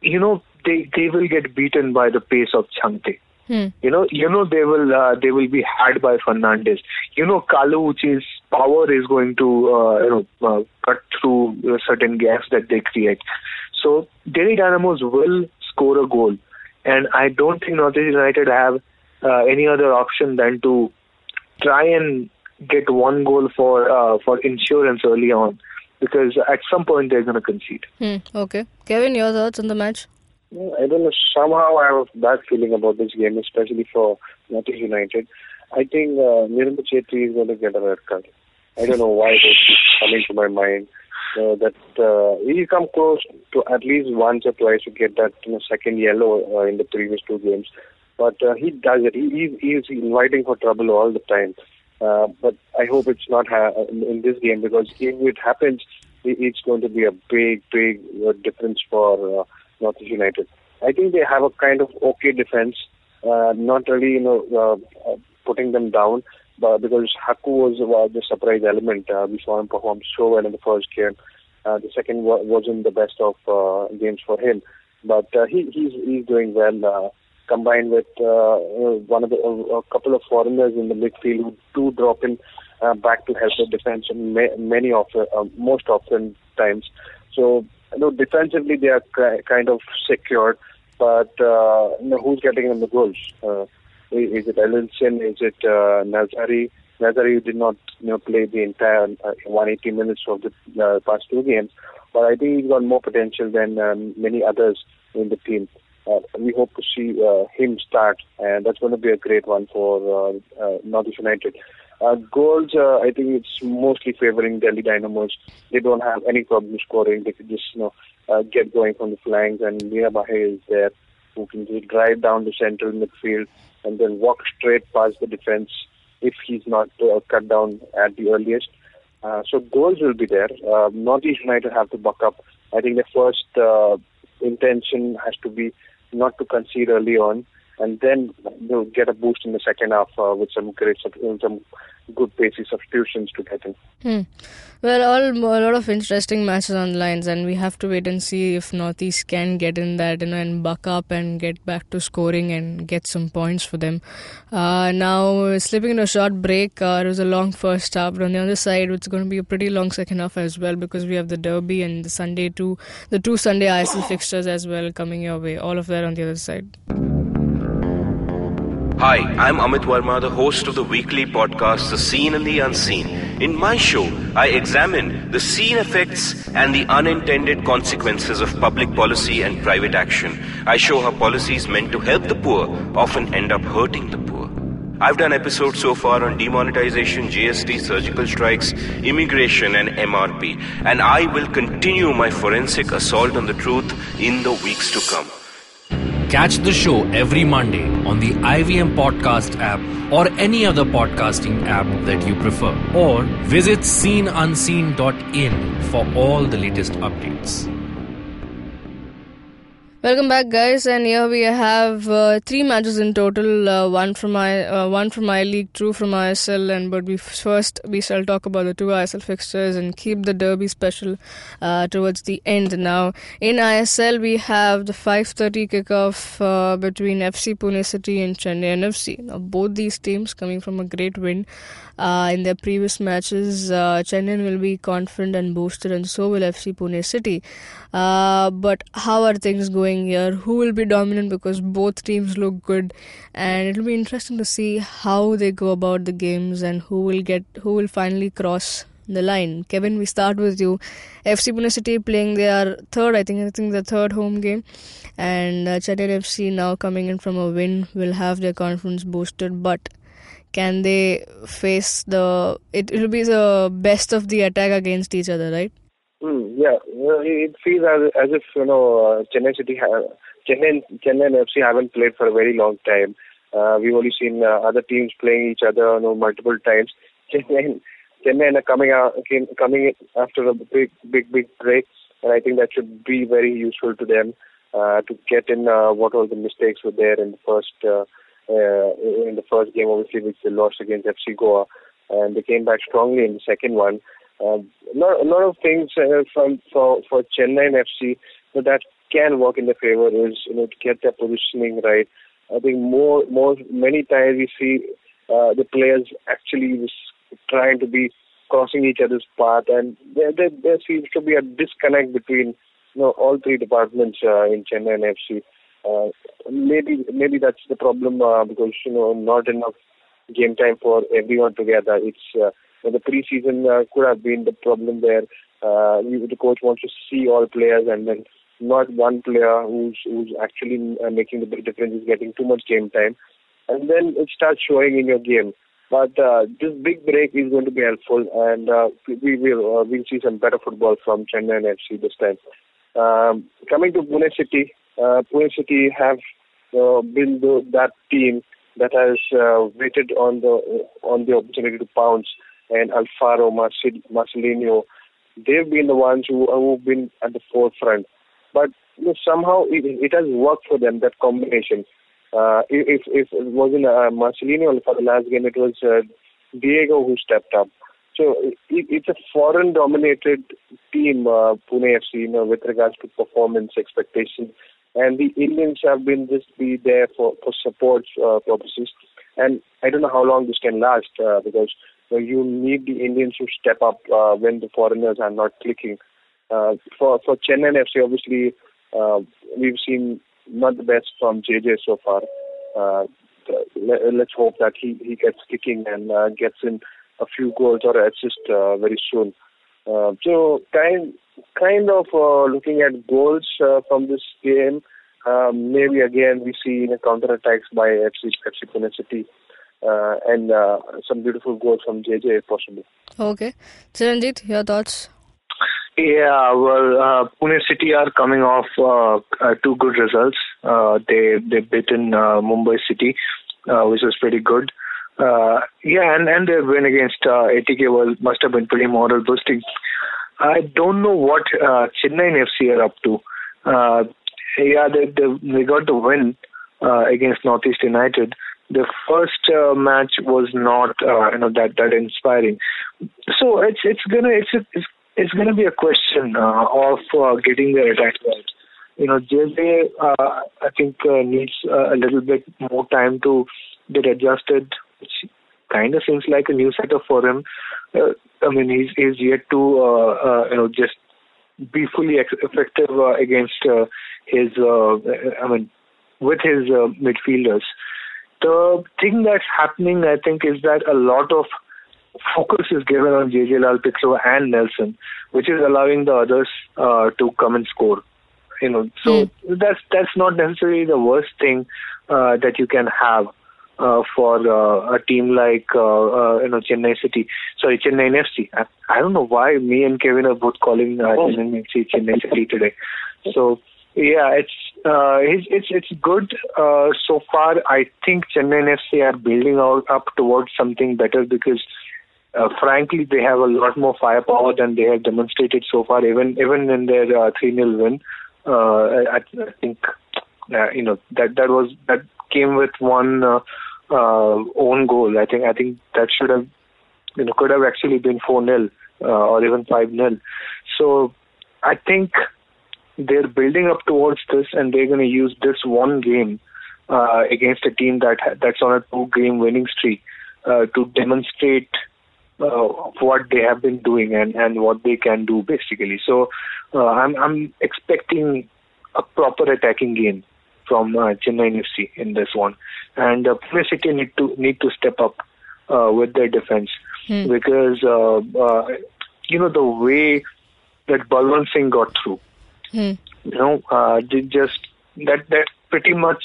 You know, they they will get beaten by the pace of Chhangte. Hmm. You know, you know they will uh, they will be had by Fernandez. You know, Kalu Uche's power is going to uh, you know uh, cut through certain gaps that they create. So Delhi Dynamos will score a goal, and I don't think Northeast United have uh, any other option than to try and get one goal for uh, for insurance early on, because at some point they're going to concede. Hmm. Okay, Kevin, your thoughts on the match? I don't know. Somehow I have a bad feeling about this game, especially for Northeast United. I think uh, Nirmal Chhetri is going to get a red card. I don't know why it's coming to my mind. Uh, that uh, he come close to at least once or twice to get that you know, second yellow uh, in the previous two games, but uh, he does it. He, he is inviting for trouble all the time. Uh, but I hope it's not ha- in, in this game because if it happens, it's going to be a big, big uh, difference for uh, Northeast United. I think they have a kind of okay defense, uh, not really you know uh, uh, putting them down, but because Hakku was uh, the surprise element. Uh, we saw him perform so well in the first game. Uh, the second wa- wasn't the best of uh, games for him, but uh, he he's he's doing well. Uh, combined with uh, uh, one of the uh, a couple of foreigners in the midfield who do drop in uh, back to help the defense and ma- many of uh, most often times. So you know, defensively they are ki- kind of secured, but uh, you know, who's getting them the goals? Uh, is is it Ellinson? Is it uh, Narzary? Narzary did not you know, play the entire uh, 180 minutes of the uh, past two games, but I think he's got more potential than um, many others in the team. Uh, we hope to see uh, him start, and that's going to be a great one for uh, uh, Northeast United. Uh, goals, uh, I think it's mostly favoring Delhi Dynamos. They don't have any problem scoring. They could just, you know, uh, get going from the flanks, and Mirabaje is there who can just drive down the central midfield and then walk straight past the defense if he's not uh, cut down at the earliest. Uh, so goals will be there. Uh, Northeast United have to buck up. I think the first uh, intention has to be not to concede early on, and then you know, get a boost in the second half uh, with some great some good basic substitutions to get in. Hmm. Well, all a lot of interesting matches on the lines, and we have to wait and see if Northeast can get in that, you know, and buck up and get back to scoring and get some points for them. Uh, now, slipping into a short break, uh, it was a long first half, but on the other side, it's going to be a pretty long second half as well because we have the Derby and the Sunday two, the two Sunday ISL fixtures as well coming your way. All of that on the other side. Hi, I'm Amit Varma, the host of the weekly podcast The Seen and the Unseen. In my show, I examine the seen effects and the unintended consequences of public policy and private action. I show how policies meant to help the poor often end up hurting the poor. I've done episodes so far on demonetization, GST, surgical strikes, immigration, and MRP, and I will continue my forensic assault on the truth in the weeks to come. Catch the show every Monday on the IVM Podcast app or any other podcasting app that you prefer. Or visit seenunseen.in for all the latest updates. Welcome back, guys, and here we have uh, three matches in total. Uh, one from I, uh, one from I League, two from ISL, and but we first we shall talk about the two ISL fixtures and keep the derby special uh, towards the end. Now, in ISL, we have the 5:30 kickoff uh, between FC Pune City and Chennaiyin FC. Now, both these teams coming from a great win uh, in their previous matches. Uh, Chennai will be confident and boosted, and so will FC Pune City. Uh, but how are things going here? Who will be dominant? Because both teams look good, and it'll be interesting to see how they go about the games and who will get who will finally cross the line. Kevin, we start with you. FC Pune City playing their third, I think, I think the third home game, and uh, Chennai FC now coming in from a win will have their confidence boosted, but can they face the it will be the best of the attack against each other right Mm, yeah, it feels as, as if you know uh, Chennai City, ha- Chennai, Chennaiyin FC haven't played for a very long time. Uh, we've only seen uh, other teams playing each other, you know, multiple times. Chennai, Chennai are coming out, coming after a big, big, big break, and I think that should be very useful to them uh, to get in uh, what all the mistakes were there in the first uh, uh, in the first game, obviously, which they lost against FC Goa, and they came back strongly in the second one. Um, lot, a lot of things uh, from for for Chennaiyin FC so that can work in their favor is you know to get their positioning right. I think more more many times we see uh, the players actually trying to be crossing each other's path, and there there, there seems to be a disconnect between you know all three departments uh, in Chennaiyin FC. Uh, maybe maybe that's the problem uh, because you know not enough game time for everyone together. It's uh, the preseason uh, could have been the problem where uh, the coach wants to see all players and then not one player who's who's actually uh, making the big difference is getting too much game time, and then it starts showing in your game. But uh, this big break is going to be helpful, and uh, we will uh, we'll see some better football from Chennaiyin FC this time. Um, coming to Pune City, uh, Pune City have uh, been the, that team that has uh, waited on the on the opportunity to pounce and Alfaro Marcelinho, they've been the ones who who've been at the forefront. But you know, somehow it, it has worked for them that combination. Uh, if if it wasn't uh, Marcelinho for the last game, it was uh, Diego who stepped up. So it, it's a foreign-dominated team, uh, Pune FC, you know, with regards to performance expectations, and the Indians have been just be there for for support uh, purposes. And I don't know how long this can last uh, because so you need the Indians to step up uh, when the foreigners are not clicking. Uh, for for Chennai FC, obviously, uh, we've seen not the best from JJ so far. Uh, let, let's hope that he, he gets kicking and uh, gets in a few goals or assist uh, very soon. Uh, so kind kind of uh, looking at goals uh, from this game. Um, maybe again we see the counter attacks by FC FC Pune City uh, and uh, some beautiful goals from JJ if possible. Okay. Chiranjit, your thoughts? Yeah, well, uh, Pune City are coming off uh, uh, two good results. Uh, they they beaten uh, Mumbai City, uh, which was pretty good. Uh, yeah, and and their win against uh, ATK was must have been pretty moral boosting. I don't know what uh, Chennai FC are up to. Uh, yeah, they they, they got the win uh, against Northeast United, the first uh, match was not uh, you know that that inspiring. So it's it's gonna it's it's, it's gonna be a question uh, of uh, getting their attack right. You know, JJ uh, I think uh, needs uh, a little bit more time to get adjusted, which kind of seems like a new setup for him. Uh, I mean, he's he's yet to uh, uh, you know just be fully ex- effective uh, against uh, his uh, I mean with his uh, midfielders the thing that's happening, I think, is that a lot of focus is given on JJ Lal Pitro and Nelson, which is allowing the others uh, to come and score. You know, so that's that's not necessarily the worst thing uh, that you can have uh, for uh, a team like uh, uh, you know Chennai City, sorry Chennai FC. I, I don't know why me and Kevin are both calling uh, Chennai FC Chennai City today. So yeah, it's uh, it's it's it's good uh, so far. I think Chennai FC are building out up towards something better because. Uh, frankly, they have a lot more firepower than they have demonstrated so far. Even even in their uh, three 0 win, uh, I, I think uh, you know that that was that came with one uh, own goal. I think I think that should have you know could have actually been four 0 uh, or even five 0 So I think they're building up towards this, and they're going to use this one game uh, against a team that that's on a two game winning streak uh, to demonstrate uh, what they have been doing and, and what they can do basically. So uh, I'm I'm expecting a proper attacking game from uh, Chennai FC in this one, and uh, Pune City need to need to step up uh, with their defense Hmm. because uh, uh, you know the way that Balwant Singh got through, Hmm. you know, uh, just that that pretty much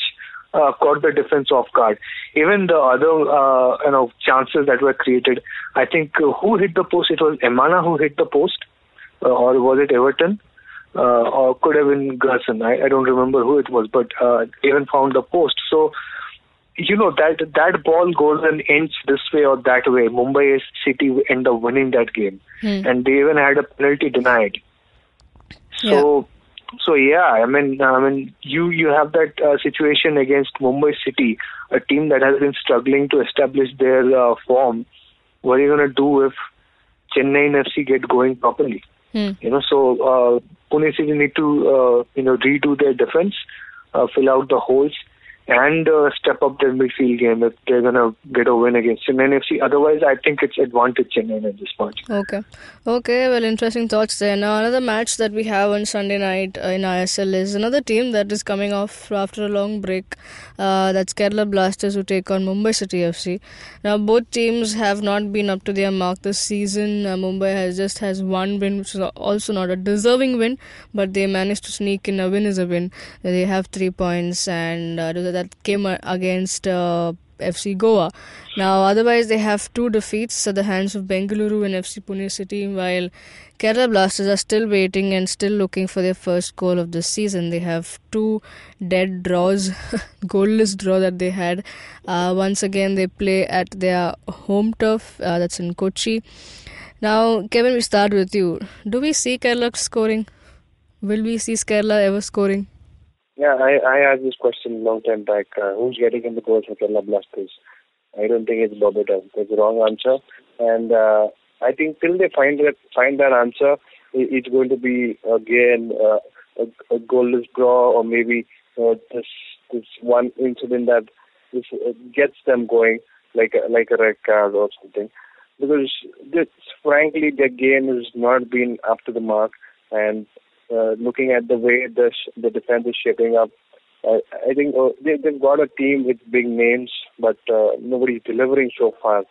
uh, caught the defense off guard. Even the other uh, you know chances that were created, I think uh, who hit the post? It was Emana who hit the post, uh, or was it Everton? Uh, or could have been Gerson. I, I don't remember who it was, but uh, even found the post. So you know that that ball goes and ends this way or that way. Mumbai City end up winning that game, Hmm. and they even had a penalty denied. So, so yeah, I mean, I mean, you you have that uh, situation against Mumbai City, a team that has been struggling to establish their uh, form. What are you gonna do if Chennai FC get going properly? Hmm. You know, so uh, Pune City need to uh, you know redo their defense, uh, fill out the holes, and uh, step up their midfield game if they're gonna get a win against Chennai FC. Otherwise, I think it's advantage Chennai at this point. Okay. Okay, well, interesting thoughts there. Now, another match that we have on Sunday night uh, in ISL is another team that is coming off after a long break. Uh, that's Kerala Blasters who take on Mumbai City FC. Now, both teams have not been up to their mark this season. Uh, Mumbai has just has one win, which is also not a deserving win, but they managed to sneak in a win is a win. They have three points, and uh, that came uh, against. Uh, FC Goa. Now, otherwise, they have two defeats at the hands of Bengaluru and FC Pune City, while Kerala Blasters are still waiting and still looking for their first goal of the season. They have two dead draws, goalless draw that they had. Uh, once again, they play at their home turf, uh, that's in Kochi. Now, Kevin, we start with you. Do we see Kerala scoring? Will we see Kerala ever scoring? Yeah, I, I asked this question long time back. Uh, who's getting in the goals for Kerala Blasters? I don't think it's Bobita. That's the wrong answer. And uh, I think till they find that find that answer, it, it's going to be again uh, a, a goalless draw, or maybe uh, this this one incident that this, uh, gets them going, like a, like a red card or something. Because this, frankly, their game has not been up to the mark, and uh, looking at the way the sh- the defense is shaping up, uh, I think uh, they, they've got a team with big names, but uh, nobody's delivering so far,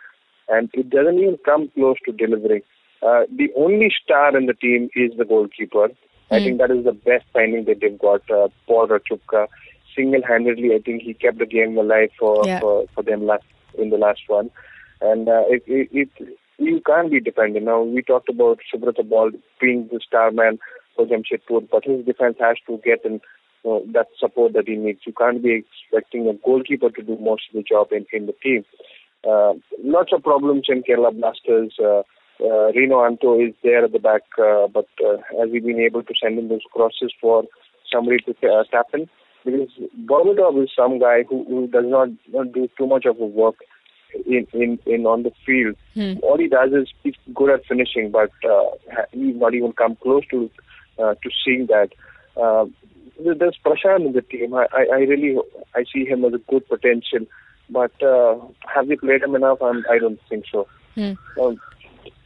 and it doesn't even come close to delivering. Uh, the only star in the team is the goalkeeper. I Hmm. think that is the best signing that they've got. Uh, Paul Rachubka, single-handedly, I think he kept the game alive for Yeah. for, for them last in the last one, and uh, it, it, it you can't be dependent. Now we talked about Subrata Paul being the star man for Jamshedpur, but his defense has to get in you know, that support that he needs. You can't be expecting a goalkeeper to do most of the job in, in the team. Uh, lots of problems in Kerala Blasters. Uh, uh, Rino Anto is there at the back, uh, but uh, has he been able to send in those crosses for somebody to uh, tap in? Because Berbatov is some guy who, who does not, not do too much of a work in, in, in on the field. Hmm. All he does is he's good at finishing, but uh, he's not even come close to uh, to seeing that. Uh, there's Prashant in the team. I, I, I really I see him as a good potential, but uh, have we played him enough? I'm, I don't think so. Hmm. Um,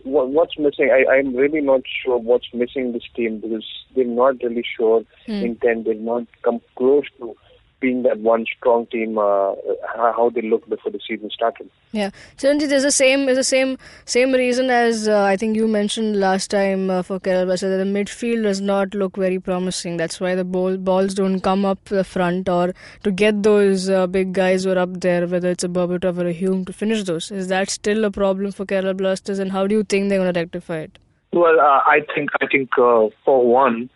what, what's missing? I, I'm really not sure what's missing this team because they're not really sure Hmm. intent. They've not come close to being that one strong team, uh, how they look before the season started. Yeah, Chiranjit, there's the same, there's the same, same reason as uh, I think you mentioned last time uh, for Kerala Blasters that the midfield does not look very promising. That's why the ball, balls don't come up the front or to get those uh, big guys who are up there, whether it's a Berbatov or a Hume, to finish those. Is that still a problem for Kerala Blasters, and how do you think they're going to rectify it? Well, uh, I think I think uh, for one,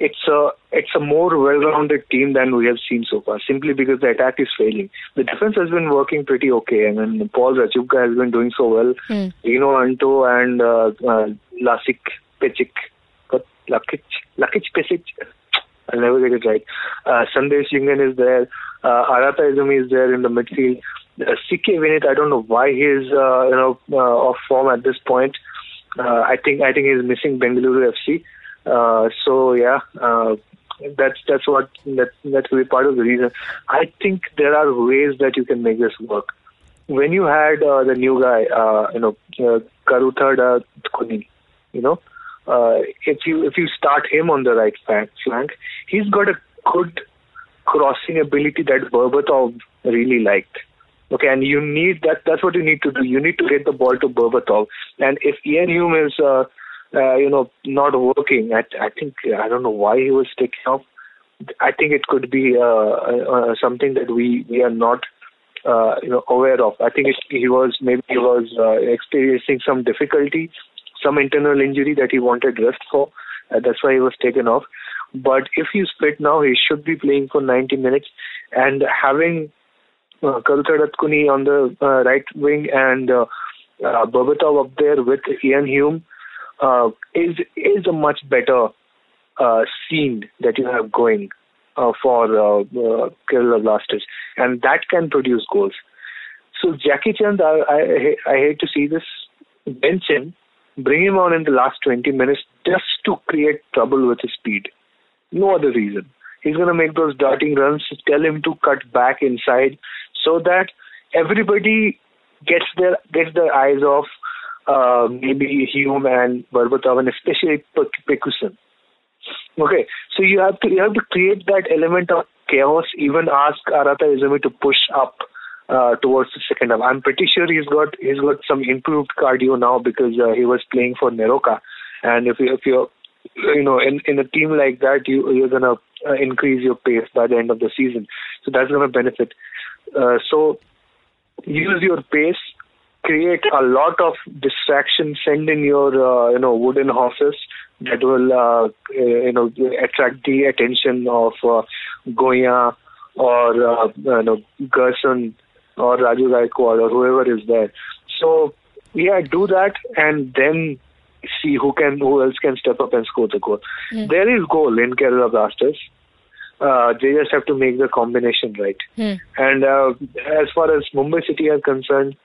it's a it's a more well-rounded team than we have seen so far. Simply because the attack is failing, the defense has been working pretty okay. I mean, Paul Rachubka has been doing so well. Mm. Rino Anto and uh, uh, Lasik Pecic, Lakic Lakic Pecic. I'll never get it right. Uh, Sandesh is there. Uh, Arata Izumi is there in the midfield. Uh, CK Vineeth, I don't know why he's uh, you know uh, off form at this point. Uh, I think I think he's missing Bengaluru FC. Uh, so yeah, uh, that's that's what that that will be part of the reason. I think there are ways that you can make this work. When you had uh, the new guy, uh, you know, uh, Kuni, you know, uh, if you if you start him on the right flank, flank, he's got a good crossing ability that Berbatov really liked. Okay, and you need that. That's what you need to do. You need to get the ball to Berbatov. And if Ian Hume is, uh, uh, you know, not working, I, I think I don't know why he was taken off. I think it could be uh, uh, something that we we are not, uh, you know, aware of. I think it, he was maybe he was uh, experiencing some difficulty, some internal injury that he wanted rest for. Uh, that's why he was taken off. But if he's fit now, he should be playing for 90 minutes. And having uh, Karuthada Kuni on the uh, right wing and uh, uh, Berbatov up there with Ian Hume uh, is is a much better uh, scene that you have going uh, for uh, uh, Kerala Blasters, and that can produce goals. So Jackichand, I, I, I hate to see this bench him, bring him on in the last 20 minutes just to create trouble with his speed. No other reason. He's going to make those darting runs. Tell him to cut back inside so that everybody gets their gets their eyes off uh, maybe Hume and Berbatov and especially Pekuson. Okay, so you have to you have to create that element of chaos. Even ask Arata Izumi to push up uh, towards the second half. I'm pretty sure he's got he's got some improved cardio now because uh, he was playing for NEROCA, and if you if you're you know in in a team like that you you're gonna uh, increase your pace by the end of the season, so that's gonna benefit. Uh, so use your pace, create a lot of distraction, send in your uh, you know wooden horses that will uh, you know attract the attention of uh, Goian or uh, you know Gerson or Raju Gaikwad or whoever is there. So yeah, do that and then see who can who else can step up and score the goal. Mm. There is goal in Kerala Blasters. Uh, they just have to make the combination right. Hmm. And uh, as far as Mumbai City are concerned,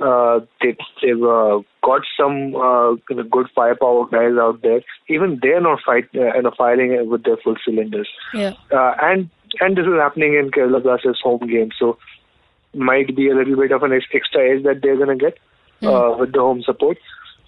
uh, they, they've uh, got some uh, good firepower guys out there. Even they're not fight, uh, you know, firing with their full cylinders. Yeah. Uh, and and this is happening in Kerala Blasters home game, so might be a little bit of an extra edge that they're gonna get uh, with the home support.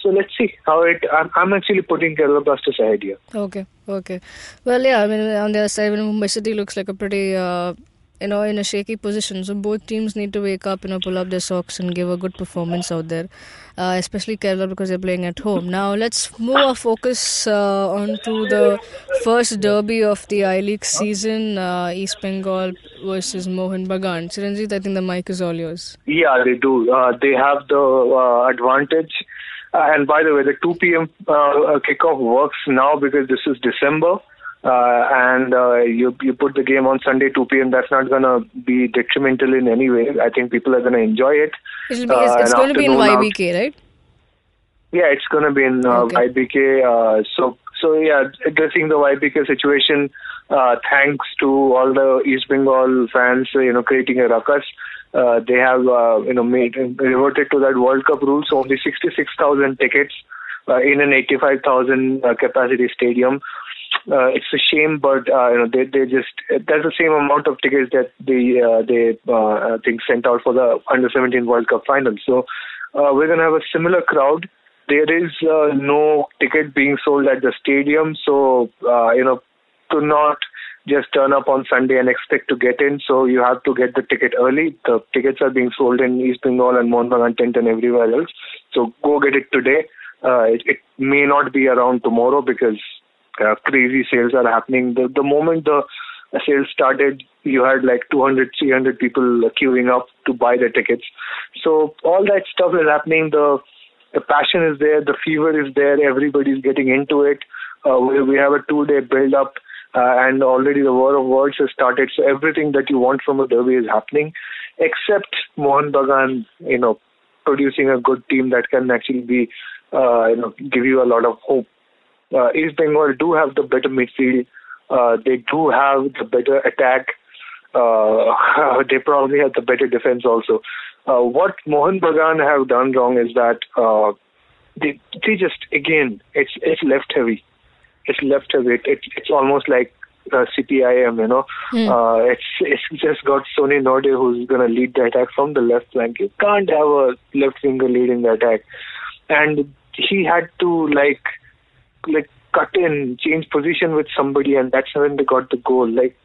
So let's see how it. I'm, I'm actually putting Kerala Blasters ahead here. Okay, okay. Well, yeah, I mean, on the other side, Mumbai City looks like a pretty, uh, you know, in a shaky position. So both teams need to wake up, you know, pull up their socks and give a good performance out there, uh, especially Kerala because they're playing at home. Now, let's move our focus uh, on to the first derby of the I League season uh, East Bengal versus Mohun Bagan. Chiranjit, I think the mic is all yours. Yeah, they do. Uh, they have the uh, advantage. Uh, and by the way, the 2 p.m. Kickoff works now because this is December. Uh, and uh, you you put the game on Sunday 2 p.m. That's not gonna be detrimental in any way. I think people are gonna enjoy it. It'll be, Uh, it's it's going to be in afternoon out. YBK, right? Yeah, it's gonna be in uh, Okay. YBK. Uh, so so yeah, addressing the YBK situation. Uh, thanks to all the East Bengal fans, you know, creating a ruckus. Uh, they have uh, you know made reverted to that World Cup rule. So only 66,000 tickets uh, in an 85,000 uh, capacity stadium. Uh, it's a shame, but uh, you know they they just that's the same amount of tickets that they uh, they uh, I think sent out for the under 17 World Cup final. So uh, we're gonna have a similar crowd. There is uh, no ticket being sold at the stadium, so uh, you know to not just turn up on Sunday and expect to get in. So you have to get the ticket early. The tickets are being sold in East Bengal and Bagan tent and everywhere else. So go get it today. Uh, it, it may not be around tomorrow because uh, crazy sales are happening. The the moment the sales started, you had like 200, 300 people queuing up to buy the tickets. So all that stuff is happening. The the passion is there, the fever is there. Everybody's getting into it. Uh, we, we have a two-day build-up, uh, and already the war of words has started. So everything that you want from a derby is happening, except Mohun Bagan, you know, producing a good team that can actually be, uh, you know, give you a lot of hope. Uh, East Bengal do have the better midfield. Uh, they do have the better attack. Uh, they probably have the better defense also. Uh, what Mohun Bagan have done wrong is that uh, they they just again it's it's left heavy. It's left heavy. It, it, it's almost like uh, CPIM, you know. Hmm. Uh, it's it's just got Sony Norde who's gonna lead the attack from the left flank. You can't have a left winger leading the attack, and he had to like like cut in, change position with somebody, and that's when they got the goal. Like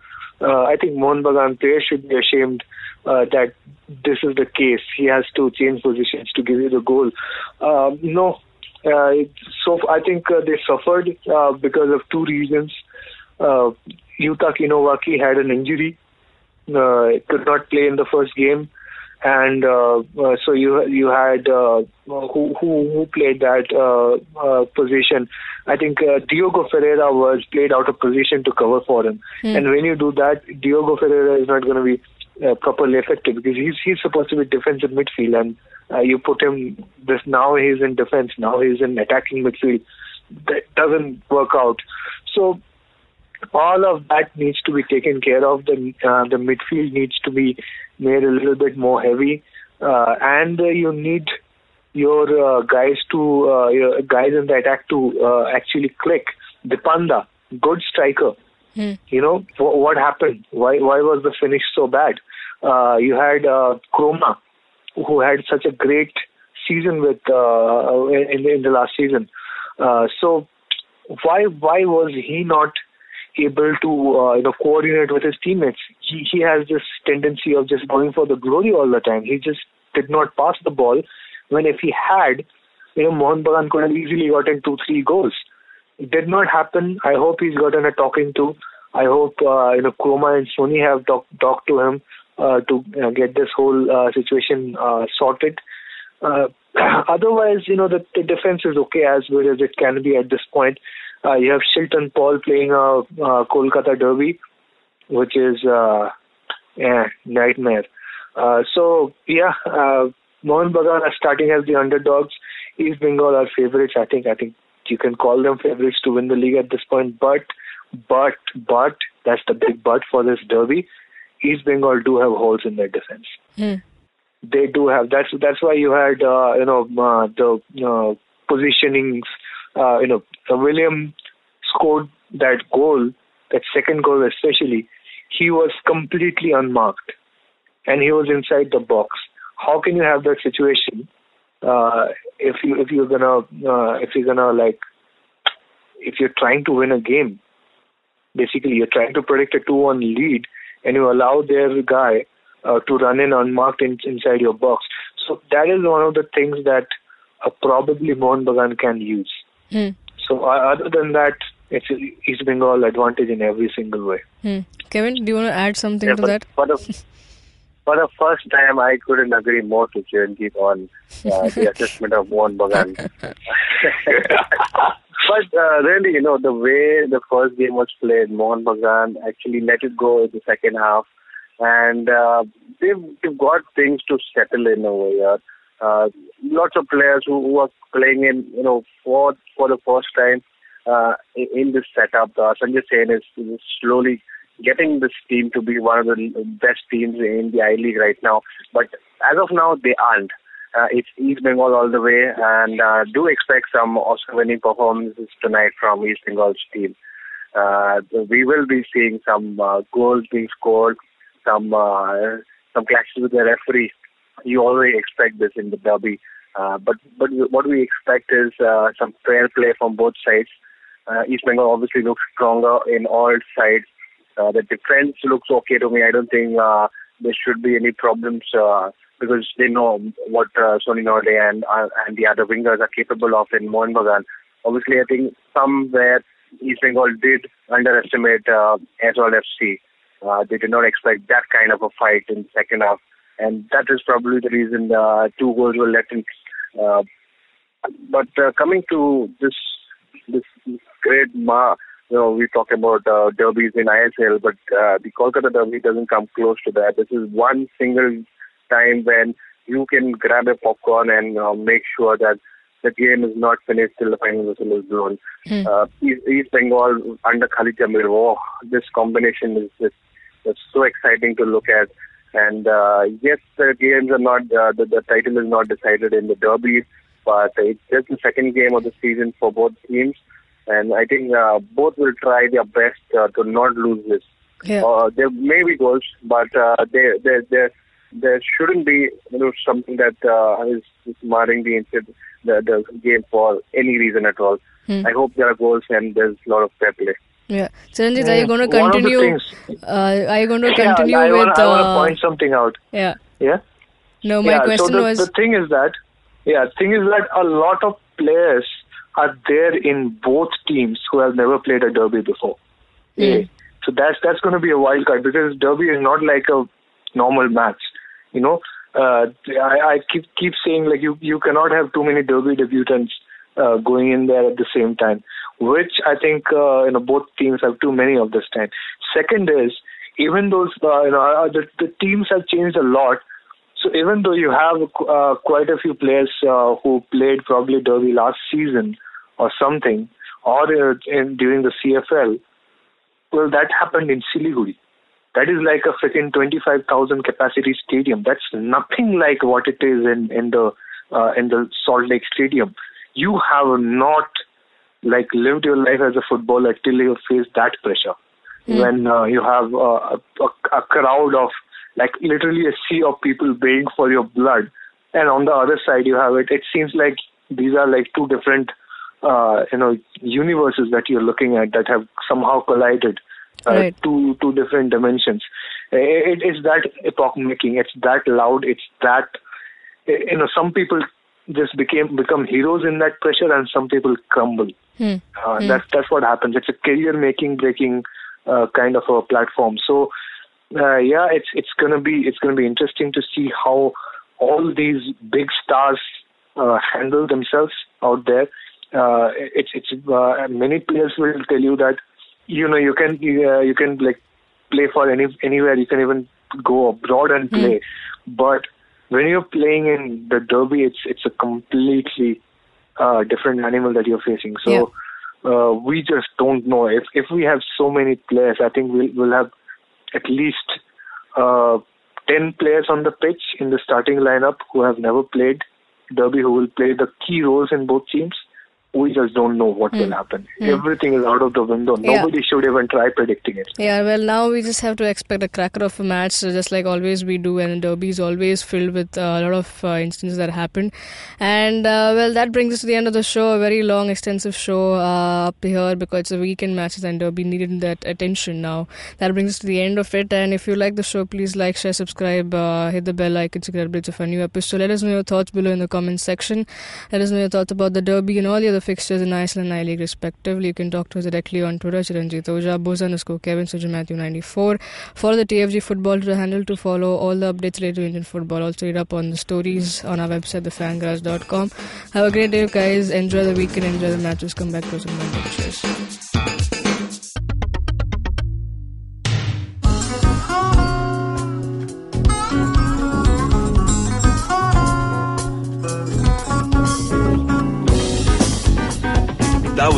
uh, I think Mohun Bagan players should be ashamed uh, that this is the case. He has to change positions to give you the goal. Uh, no, uh, so I think uh, they suffered uh, because of two reasons. Uh, Yuta Kinowaki had an injury, could not play in the first game, and uh, uh, so you you had uh, who who who played that uh, uh, position. I think uh, Diogo Ferreira was played out of position to cover for him, Hmm. and when you do that, Diogo Ferreira is not going to be uh, properly effective because he's he's supposed to be defensive midfield, and uh, you put him this now he's in defense, now he's in attacking midfield. That doesn't work out. So all of that needs to be taken care of. The uh, the midfield needs to be made a little bit more heavy, uh, and uh, you need your uh, guys to uh, your guys in the attack to uh, actually click. Dipanda, good striker. Hmm. You know wh- what happened? Why why was the finish so bad? Uh, you had uh, Kromah, who had such a great season with uh, in, in the last season. Uh, so why why was he not able to uh, you know coordinate with his teammates? He he has this tendency of just going for the glory all the time. He just did not pass the ball. When if he had, you know, Mohun Bagan could have easily gotten two three goals. It did not happen. I hope he's gotten a talking to. I hope uh, you know Kromah and Sony have talk, talked to him uh, to uh, get this whole uh, situation uh, sorted. Uh, otherwise, you know, the, the defense is okay as good as it can be at this point. Uh, you have Shilton Paul playing a uh, Kolkata Derby, which is uh, yeah, nightmare. Uh, so yeah, uh, Mohun Bagan are starting as the underdogs. East Bengal are favorites. I think. I think you can call them favorites to win the league at this point. But, but, but that's the big but for this derby. East Bengal do have holes in their defense Hmm. they do have that's that's why you had uh, you know uh, the uh, positionings uh, you know William scored that goal that second goal especially he was completely unmarked and he was inside the box how can you have that situation uh, if you if you're gonna uh, if you're gonna like if you're trying to win a game basically you're trying to predict a 2-1 lead and you allow their guy uh, to run in unmarked in, inside your box. So that is one of the things that uh, probably Mohun Bagan can use. Hmm. So uh, other than that, it's East Bengal advantage in every single way. Hmm. Kevin, do you want to add something Yeah, to that? For the, for the first time, I couldn't agree more to Chiranjit on uh, the assessment of Mohun Bagan. but uh, really, you know, the way the first game was played, Mohun Bagan actually let it go in the second half, and uh, they've, they've got things to settle in over here. Uh, lots of players who, who are playing in, you know, for for the first time uh, in, this setup. Uh, Sanjay Sen is, is slowly getting this team to be one of the best teams in the I League right now. But as of now, they aren't. Uh, it's East Bengal all the way, and uh, do expect some Oscar-winning performances tonight from East Bengal's team. Uh, we will be seeing some uh, goals being scored, some uh, some clashes with the referee. You already expect this in the derby, uh, but but what we expect is uh, some fair play from both sides. Uh, East Bengal obviously looks stronger in all sides. Uh, the defense looks okay to me. I don't think uh, there should be any problems uh, because they know what uh, Sony Norde and uh, and the other wingers are capable of in Mohun Bagan. Obviously, I think somewhere East Bengal did underestimate uh, Aizawl FC. Uh, they did not expect that kind of a fight in second half, and that is probably the reason uh, two goals were let in. Uh, but uh, coming to this this great ma, you know, we talk about uh, derbies in ISL, but uh, the Kolkata derby doesn't come close to that. This is one single time when you can grab a popcorn and uh, make sure that the game is not finished till the final whistle is blown. Hmm. Uh, East, East Bengal under Khalid Jamil, oh, this combination is just it's so exciting to look at. And uh, yes, the games are not uh, the, the title is not decided in the derby, but it's just the second game of the season for both teams, and I think uh, both will try their best uh, to not lose this. Yeah. Uh, there may be goals, but uh, there there there there shouldn't be you know something that uh, is, is marring the, the the game for any reason at all. Hmm. I hope there are goals and there's a lot of fair play. Yeah. Chiranjit, are you going to One of the continue? things- Uh, are you going to continue Yeah, I with? want to uh, point something out. yeah. Yeah. No, my yeah, question so the, was. the thing is that yeah, thing is that a lot of players are there in both teams who have never played a derby before. Yeah. So that's that's going to be a wild card because derby is not like a normal match. You know, uh, I, I keep keep saying like you you cannot have too many derby debutants uh, going in there at the same time, which I think uh, you know both teams have too many of this time. Second is even those uh, you know uh, the the teams have changed a lot. So even though you have uh, quite a few players uh, who played probably derby last season or something, or uh, in, during the CFL, well, that happened in Siliguri. That is like a freaking 25,000 capacity stadium. That's nothing like what it is in in the uh, in the Salt Lake Stadium. You have not like lived your life as a footballer till you face that pressure. When uh, you have uh, a, a crowd of like literally a sea of people baying for your blood, and on the other side you have it. It seems like these are like two different uh, you know universes that you're looking at that have somehow collided uh, Right. two two different dimensions. It, it's that epoch making. It's that loud. It's that you know some people just became become heroes in that pressure, and some people crumble. Hmm. Uh, That's that's what happens. It's a career making breaking uh, kind of a platform. So uh, yeah, it's it's gonna be it's gonna be interesting to see how all these big stars uh, handle themselves out there. Uh, it's it's uh, many players will tell you that you know you can uh, you can like play for any anywhere. You can even go abroad and play, but when you're playing in the derby, it's it's a completely uh, different animal that you're facing. So uh, we just don't know. If if we have so many players, I think we'll we'll have at least uh, ten players on the pitch in the starting lineup who have never played derby, who will play the key roles in both teams. We just don't know what will happen. Everything is out of the window. Hmm. Yeah. Nobody should even try predicting it. Yeah, well, now we just have to expect a cracker of a match, so just like always we do, and Derby is always filled with uh, a lot of uh, instances that happen. And uh, well, that brings us to the end of the show. A very long, extensive show uh, up here because it's a weekend matches and Derby needed that attention now. That brings us to the end of it. And if you like the show, please like, share, subscribe, uh, hit the bell icon to get updates of a new episode. Let us know your thoughts below in the comments section. Let us know your thoughts about the Derby and all the other fixtures in ISL and I League respectively. You can talk to us directly on Twitter, Chiranjit Oja, Boza underscore Kevin, Sujan Matthew 94. Follow the TFG football Twitter handle to follow all the updates related to Indian football. Also read up on the stories on our website, thefangarage.com. Have a great day, guys. Enjoy the weekend, enjoy the matches. Come back to us some more pictures.